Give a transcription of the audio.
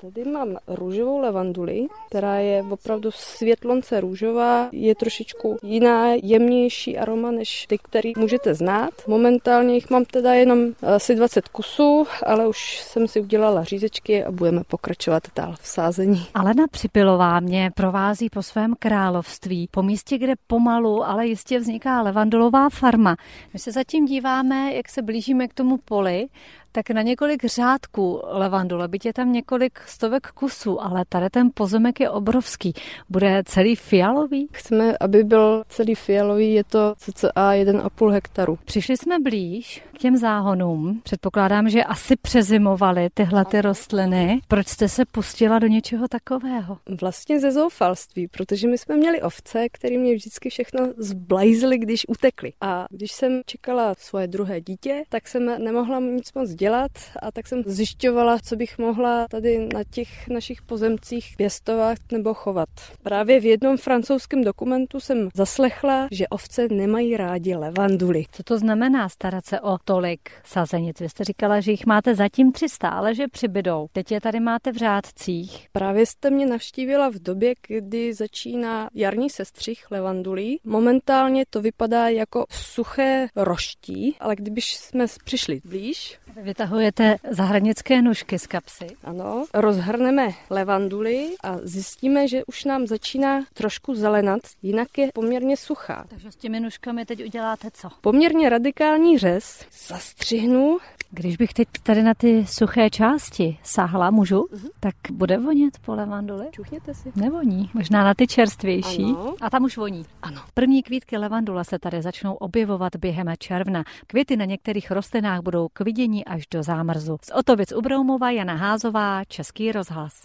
Tady mám růžovou levanduli, která je opravdu světlonce růžová, je trošičku jiná, jemnější aroma než ty, který můžete znát. Momentálně jich mám teda jenom asi 20 kusů, ale už jsem si udělala řízečky a budeme pokračovat dál v sázení. Alena Připilová mě provází po svém království, po místě, kde pomalu, ale jistě vzniká levandulová farma. My se zatím díváme, jak se blížíme k tomu poli tak na několik řádků levandule, byť je tam několik stovek kusů, ale tady ten pozemek je obrovský. Bude celý fialový? Chceme, aby byl celý fialový, je to cca 1,5 hektaru. Přišli jsme blíž k těm záhonům. Předpokládám, že asi přezimovaly tyhle ty rostliny. Proč jste se pustila do něčeho takového? Vlastně ze zoufalství, protože my jsme měli ovce, které mě vždycky všechno zblajzly, když utekly. A když jsem čekala svoje druhé dítě, tak jsem nemohla nic moc dělat dělat a tak jsem zjišťovala, co bych mohla tady na těch našich pozemcích pěstovat nebo chovat. Právě v jednom francouzském dokumentu jsem zaslechla, že ovce nemají rádi levanduly. Co to znamená starat se o tolik sazenic? Vy jste říkala, že jich máte zatím 300, ale že přibydou. Teď je tady máte v řádcích. Právě jste mě navštívila v době, kdy začíná jarní sestřih levandulí. Momentálně to vypadá jako suché roští, ale kdybyš jsme přišli blíž, Vytahujete zahradnické nůžky z kapsy. Ano, rozhrneme levanduly a zjistíme, že už nám začíná trošku zelenat, jinak je poměrně suchá. Takže s těmi nůžkami teď uděláte co? Poměrně radikální řez. Zastřihnu když bych teď tady na ty suché části sáhla, můžu, uh-huh. tak bude vonět po levanduli? Čuchněte si. Nevoní, možná na ty čerstvější. Ano. A tam už voní. Ano. První kvítky levandula se tady začnou objevovat během června. Květy na některých rostlinách budou k vidění až do zámrzu. Z Otovic u Broumova Jana Házová, Český rozhlas.